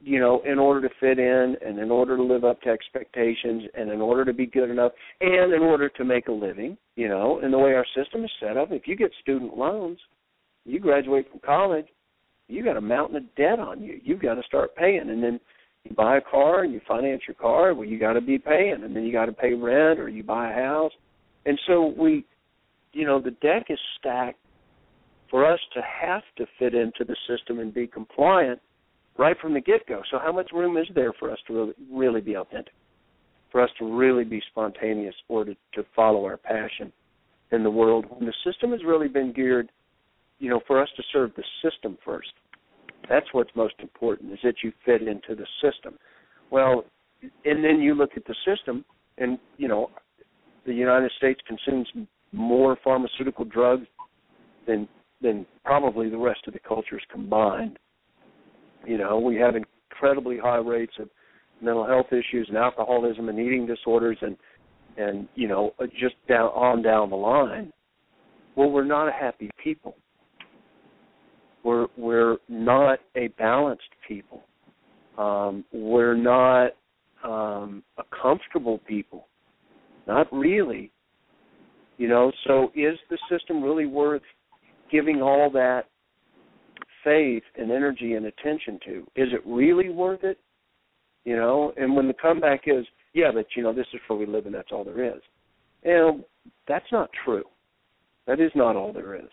you know, in order to fit in and in order to live up to expectations and in order to be good enough and in order to make a living, you know, and the way our system is set up, if you get student loans, you graduate from college, you got a mountain of debt on you. You've got to start paying and then you buy a car and you finance your car, well you got to be paying and then you got to pay rent or you buy a house. And so we you know, the deck is stacked for us to have to fit into the system and be compliant right from the get go. So, how much room is there for us to really, really be authentic, for us to really be spontaneous, or to, to follow our passion in the world when the system has really been geared, you know, for us to serve the system first. That's what's most important is that you fit into the system. Well, and then you look at the system, and you know, the United States consumes more pharmaceutical drugs than than probably the rest of the cultures combined. You know, we have incredibly high rates of mental health issues and alcoholism and eating disorders and and you know just down on down the line. Well, we're not a happy people. We're we're not a balanced people. Um, we're not um, a comfortable people. Not really. You know, so is the system really worth giving all that faith and energy and attention to? Is it really worth it? You know, and when the comeback is, yeah, but you know, this is where we live and that's all there is. And that's not true. That is not all there is.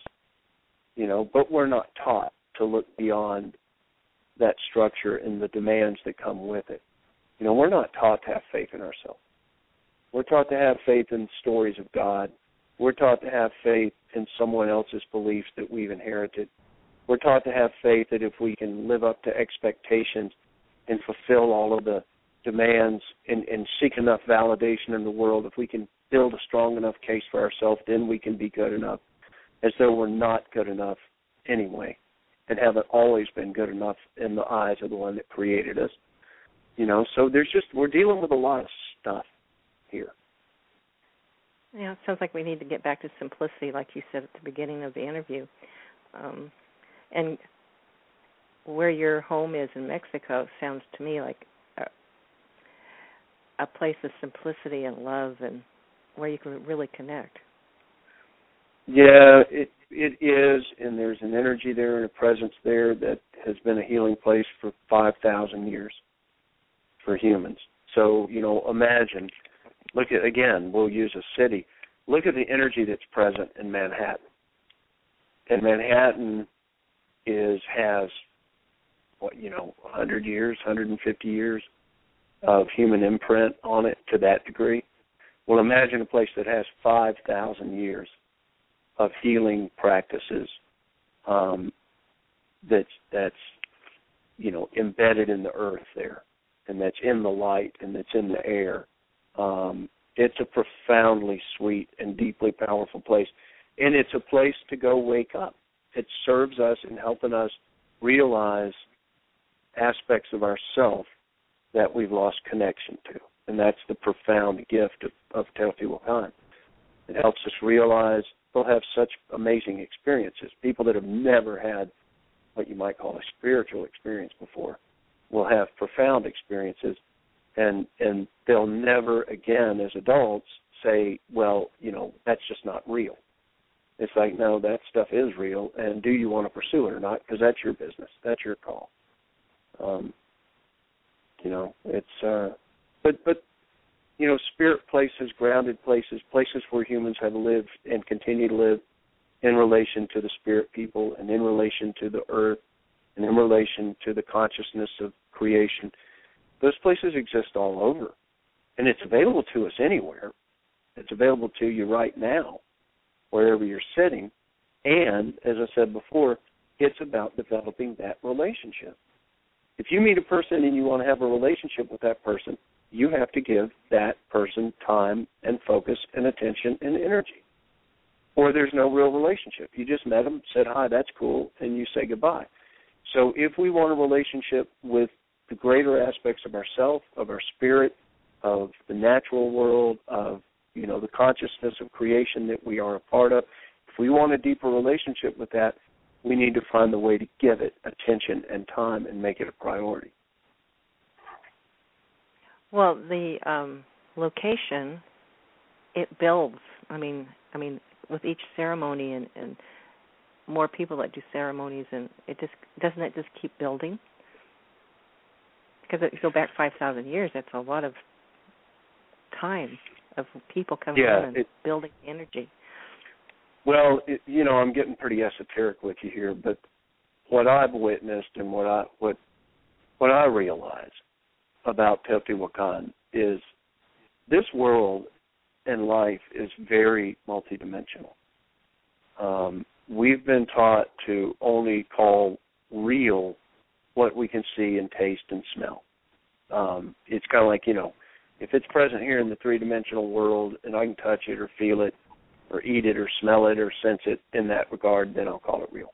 You know, but we're not taught to look beyond that structure and the demands that come with it. You know, we're not taught to have faith in ourselves. We're taught to have faith in stories of God. We're taught to have faith in someone else's beliefs that we've inherited. We're taught to have faith that if we can live up to expectations and fulfill all of the demands and, and seek enough validation in the world, if we can build a strong enough case for ourselves, then we can be good enough, as though we're not good enough anyway, and haven't always been good enough in the eyes of the one that created us. You know, so there's just we're dealing with a lot of stuff here. Yeah, it sounds like we need to get back to simplicity, like you said at the beginning of the interview. Um, and where your home is in Mexico sounds to me like a, a place of simplicity and love, and where you can really connect. Yeah, it it is, and there's an energy there and a presence there that has been a healing place for five thousand years for humans. So you know, imagine Look at again, we'll use a city. Look at the energy that's present in Manhattan. And Manhattan is has what you know, 100 years, 150 years of human imprint on it to that degree. Well, imagine a place that has 5,000 years of healing practices um, that's that's you know embedded in the earth there, and that's in the light, and that's in the air, um, it's a profoundly sweet and deeply powerful place, and it's a place to go wake up. It serves us in helping us realize aspects of ourself that we've lost connection to, and that's the profound gift of, of Teotihuacan. It helps us realize we'll have such amazing experiences. People that have never had what you might call a spiritual experience before will have profound experiences and and they'll never again as adults say, well, you know, that's just not real. It's like, no, that stuff is real, and do you want to pursue it or not? Because that's your business, that's your call. Um, you know, it's uh, but but you know, spirit places, grounded places, places where humans have lived and continue to live in relation to the spirit people and in relation to the earth and in relation to the consciousness of creation those places exist all over, and it's available to us anywhere. It's available to you right now, wherever you're sitting. And as I said before, it's about developing that relationship. If you meet a person and you want to have a relationship with that person, you have to give that person time and focus and attention and energy. Or there's no real relationship. You just met them, said hi, that's cool, and you say goodbye. So if we want a relationship with the greater aspects of ourself, of our spirit, of the natural world, of you know the consciousness of creation that we are a part of. If we want a deeper relationship with that, we need to find the way to give it attention and time and make it a priority. Well, the um location it builds. I mean, I mean, with each ceremony and and more people that do ceremonies, and it just doesn't it just keep building? Because if you go back five thousand years, that's a lot of time of people coming Yeah, in and it- building energy. Well, it, you know, I'm getting pretty esoteric with you here, but what I've witnessed and what I what what I realize about Teotihuacan is this world and life is very multidimensional. Um, we've been taught to only call real what we can see and taste and smell. Um, it's kind of like you know, if it's present here in the three dimensional world and I can touch it or feel it or eat it or smell it or sense it in that regard, then I'll call it real.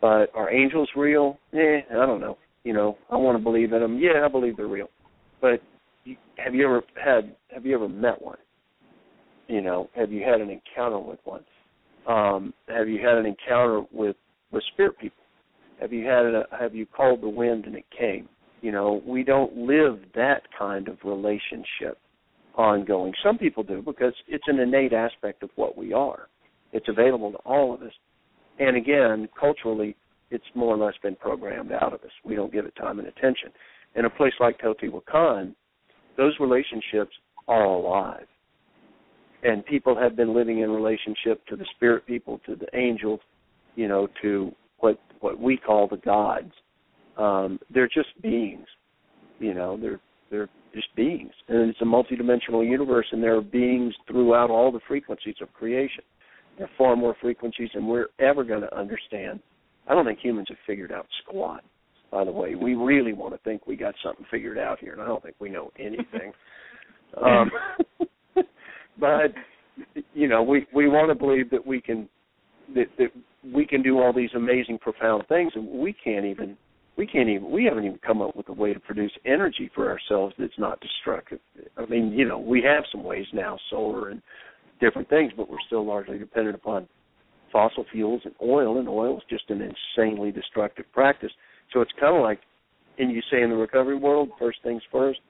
But are angels real? Eh, I don't know. You know, I want to believe in them. Yeah, I believe they're real. But have you ever had? Have you ever met one? You know, have you had an encounter with one? Um, have you had an encounter with with spirit people? Have you had a? Have you called the wind and it came? You know, we don't live that kind of relationship ongoing. Some people do because it's an innate aspect of what we are. It's available to all of us. And again, culturally, it's more or less been programmed out of us. We don't give it time and attention. In a place like Teotihuacan, those relationships are alive. And people have been living in relationship to the spirit people, to the angels, you know, to what what we call the gods. Um, they're just beings. You know, they're they're just beings. And it's a multidimensional universe and there are beings throughout all the frequencies of creation. There are far more frequencies than we're ever going to understand. I don't think humans have figured out squat, by the way. We really want to think we got something figured out here, and I don't think we know anything. um, but you know, we we want to believe that we can that that we can do all these amazing, profound things, and we can't even we can't even we haven't even come up with a way to produce energy for ourselves that's not destructive. I mean, you know, we have some ways now, solar and different things, but we're still largely dependent upon fossil fuels and oil, and oil is just an insanely destructive practice. So it's kind of like, and you say in the recovery world, first things first.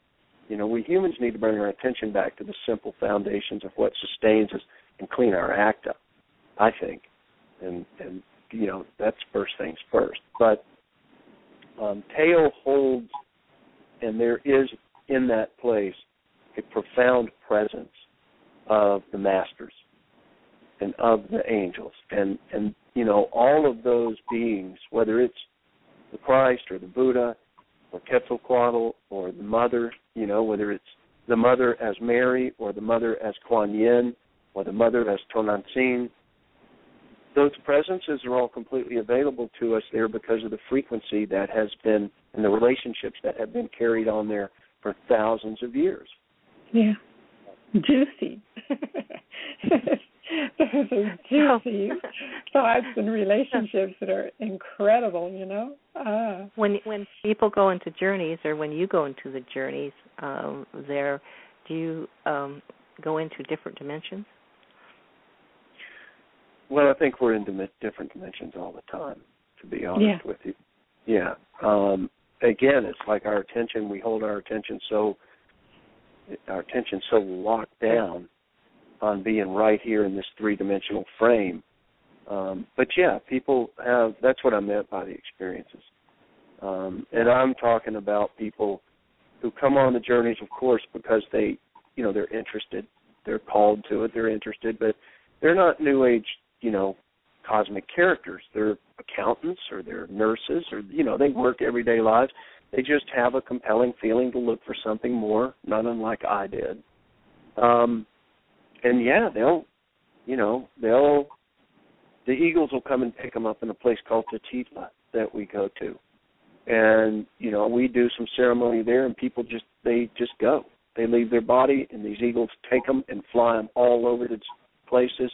You know, we humans need to bring our attention back to the simple foundations of what sustains us and clean our act up. I think, and and you know that's first things first. But um, Teo holds, and there is in that place a profound presence of the masters and of the angels, and and you know all of those beings, whether it's the Christ or the Buddha or Quetzalcoatl or the Mother, you know whether it's the Mother as Mary or the Mother as Kuan Yin or the Mother as Tonantzin, those presences are all completely available to us there because of the frequency that has been and the relationships that have been carried on there for thousands of years. Yeah. Juicy. Those are juicy thoughts and relationships that are incredible, you know? Ah. When when people go into journeys or when you go into the journeys, um, there do you um, go into different dimensions? Well, I think we're in dim- different dimensions all the time, to be honest Yeah. with you. Yeah. Um, again, it's like our attention. We hold our attention so our attention so locked down on being right here in this three-dimensional frame. Um, but yeah, people have. That's what I meant by the experiences. Um, and I'm talking about people who come on the journeys, of course, because they, you know, they're interested. They're called to it. They're interested, but they're not new age, you know, cosmic characters. They're accountants or they're nurses or you know, they work everyday lives. They just have a compelling feeling to look for something more, not unlike I did. Um and yeah, they'll you know, they'll the Eagles will come and pick them up in a place called Tetitla that we go to. And, you know, we do some ceremony there and people just they just go. They leave their body and these eagles take them and fly them all over the places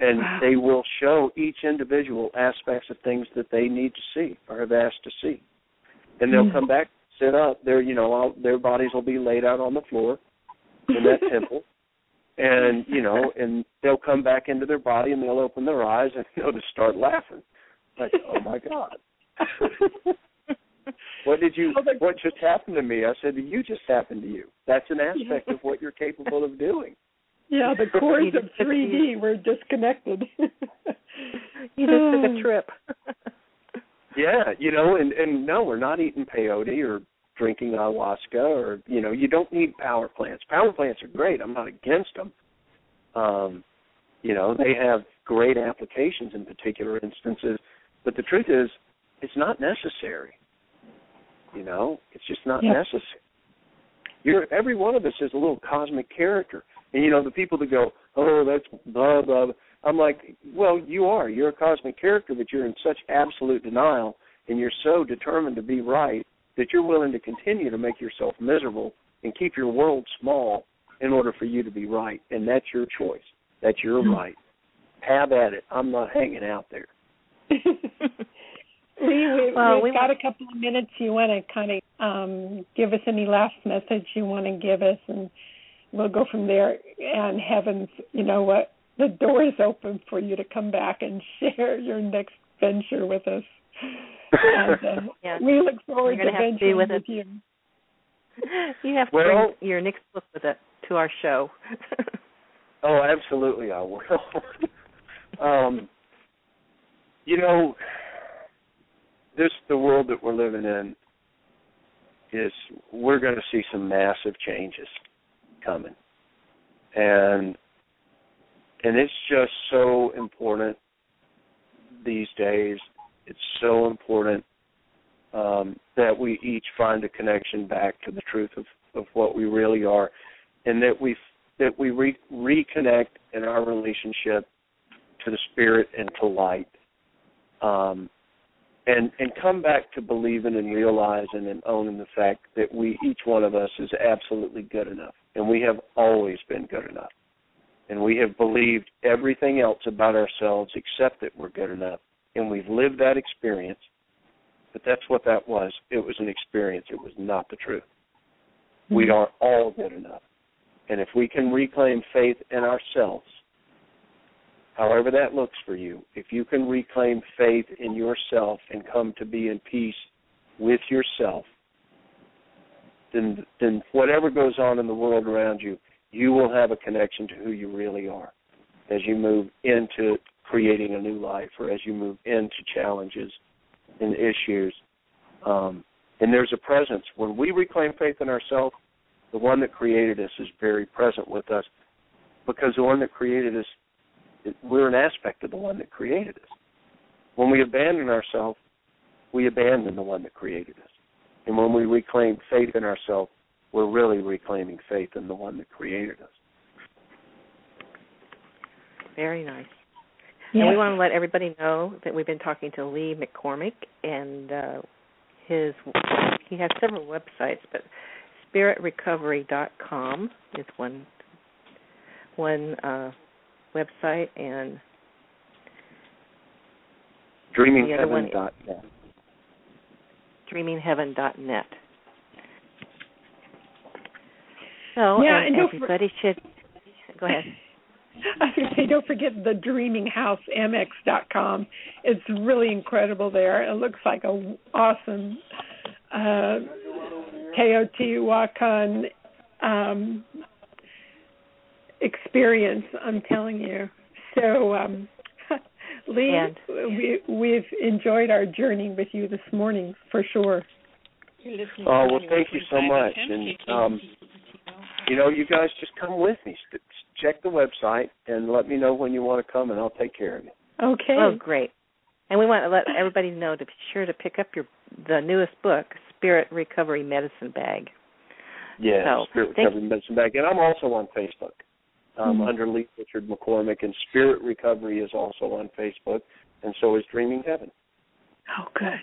and Wow. they will show each individual aspects of things that they need to see or have asked to see. And they'll Mm. come back, sit up. Their you know all, their bodies will be laid out on the floor in that temple, and you know, and they'll come back into their body and they'll open their eyes and they'll just start laughing, like oh my god. what did you? What just happened to me? I said, you just happened to you. That's an aspect of what you're capable of doing. Yeah, the cores of 3D were disconnected. you just took a trip. yeah, you know, and and no, we're not eating peyote or drinking ayahuasca or you know, you don't need power plants. Power plants are great. I'm not against them. Um, you know, they have great applications in particular instances, but the truth is, it's not necessary. You know, it's just not yeah. necessary. You're every one of us is a little cosmic character, and you know the people that go, "Oh, that's blah blah." blah. I'm like, well, you are. You're a cosmic character, but you're in such absolute denial, and you're so determined to be right that you're willing to continue to make yourself miserable and keep your world small in order for you to be right, and that's your choice. That's your Mm-hmm. right. Have at it. I'm not hanging out there. Lee, we, Well, we've we got want- a couple of minutes. You want to kind of um, give us any last message you want to give us, and we'll go from there. And heavens, you know what? The door is open for you to come back and share your next venture with us. And uh, Yeah. we look forward to gonna have to be with with you. you have to Well- bring your next book with it to our show. Oh, absolutely, I will. um, you know, this the world that we're living in is we're going to see some massive changes coming, and and it's just so important these days. It's so important um, that we each find a connection back to the truth of, of what we really are, and that we that we re- reconnect in our relationship to the spirit and to light, um, and and come back to believing and realizing and owning the fact that we each one of us is absolutely good enough, and we have always been good enough, and we have believed everything else about ourselves except that we're good enough, and we've lived that experience. But that's what that was. It was an experience. It was not the truth. Hmm. We are all good enough. And if we can reclaim faith in ourselves, however that looks for you, if you can reclaim faith in yourself and come to be in peace with yourself, then then whatever goes on in the world around you, you will have a connection to who you really are as you move into creating a new life or as you move into challenges and issues. Um, and there's a presence. When we reclaim faith in ourselves, the one that created us is very present with us because the one that created us, we're an aspect of the one that created us. When we abandon ourselves, we abandon the one that created us. And when we reclaim faith in ourselves, we're really reclaiming faith in the one that created us. Very nice. Yeah. And we want to let everybody know that we've been talking to Lee McCormick, and uh, his he has several websites, but spiritrecovery.com is one one uh, website, and The other one- DreamingHeaven.net. dreamingheaven.net. So, Yeah, and and don't for- everybody should go ahead. I was going to say, don't forget the dreaminghousemx.com. It's really incredible there. It looks like a awesome uh, Teotihuacan um, experience. I'm telling you. So, um, Lee, And- we, we've enjoyed our journey with you this morning for sure. Oh well, thank you so much, and um, you know, you guys just come with me. Check the website and let me know when you want to come, and I'll take care of you. Okay. Oh, great. And we want to let everybody know to be sure to pick up your the newest book, Spirit Recovery Medicine Bag. Yeah, So, Spirit thank- Recovery Medicine Bag, and I'm also on Facebook um, Mhm. under Lee Richard McCormick, and Spirit Recovery is also on Facebook, and so is Dreaming Heaven. Oh, good.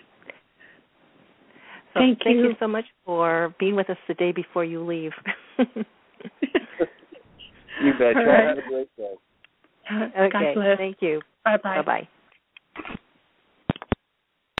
So Thank you. so much for being with us the day before you leave. You bet. All Y'all right. have a great day. God okay. bless. Thank you. Bye bye. Bye bye.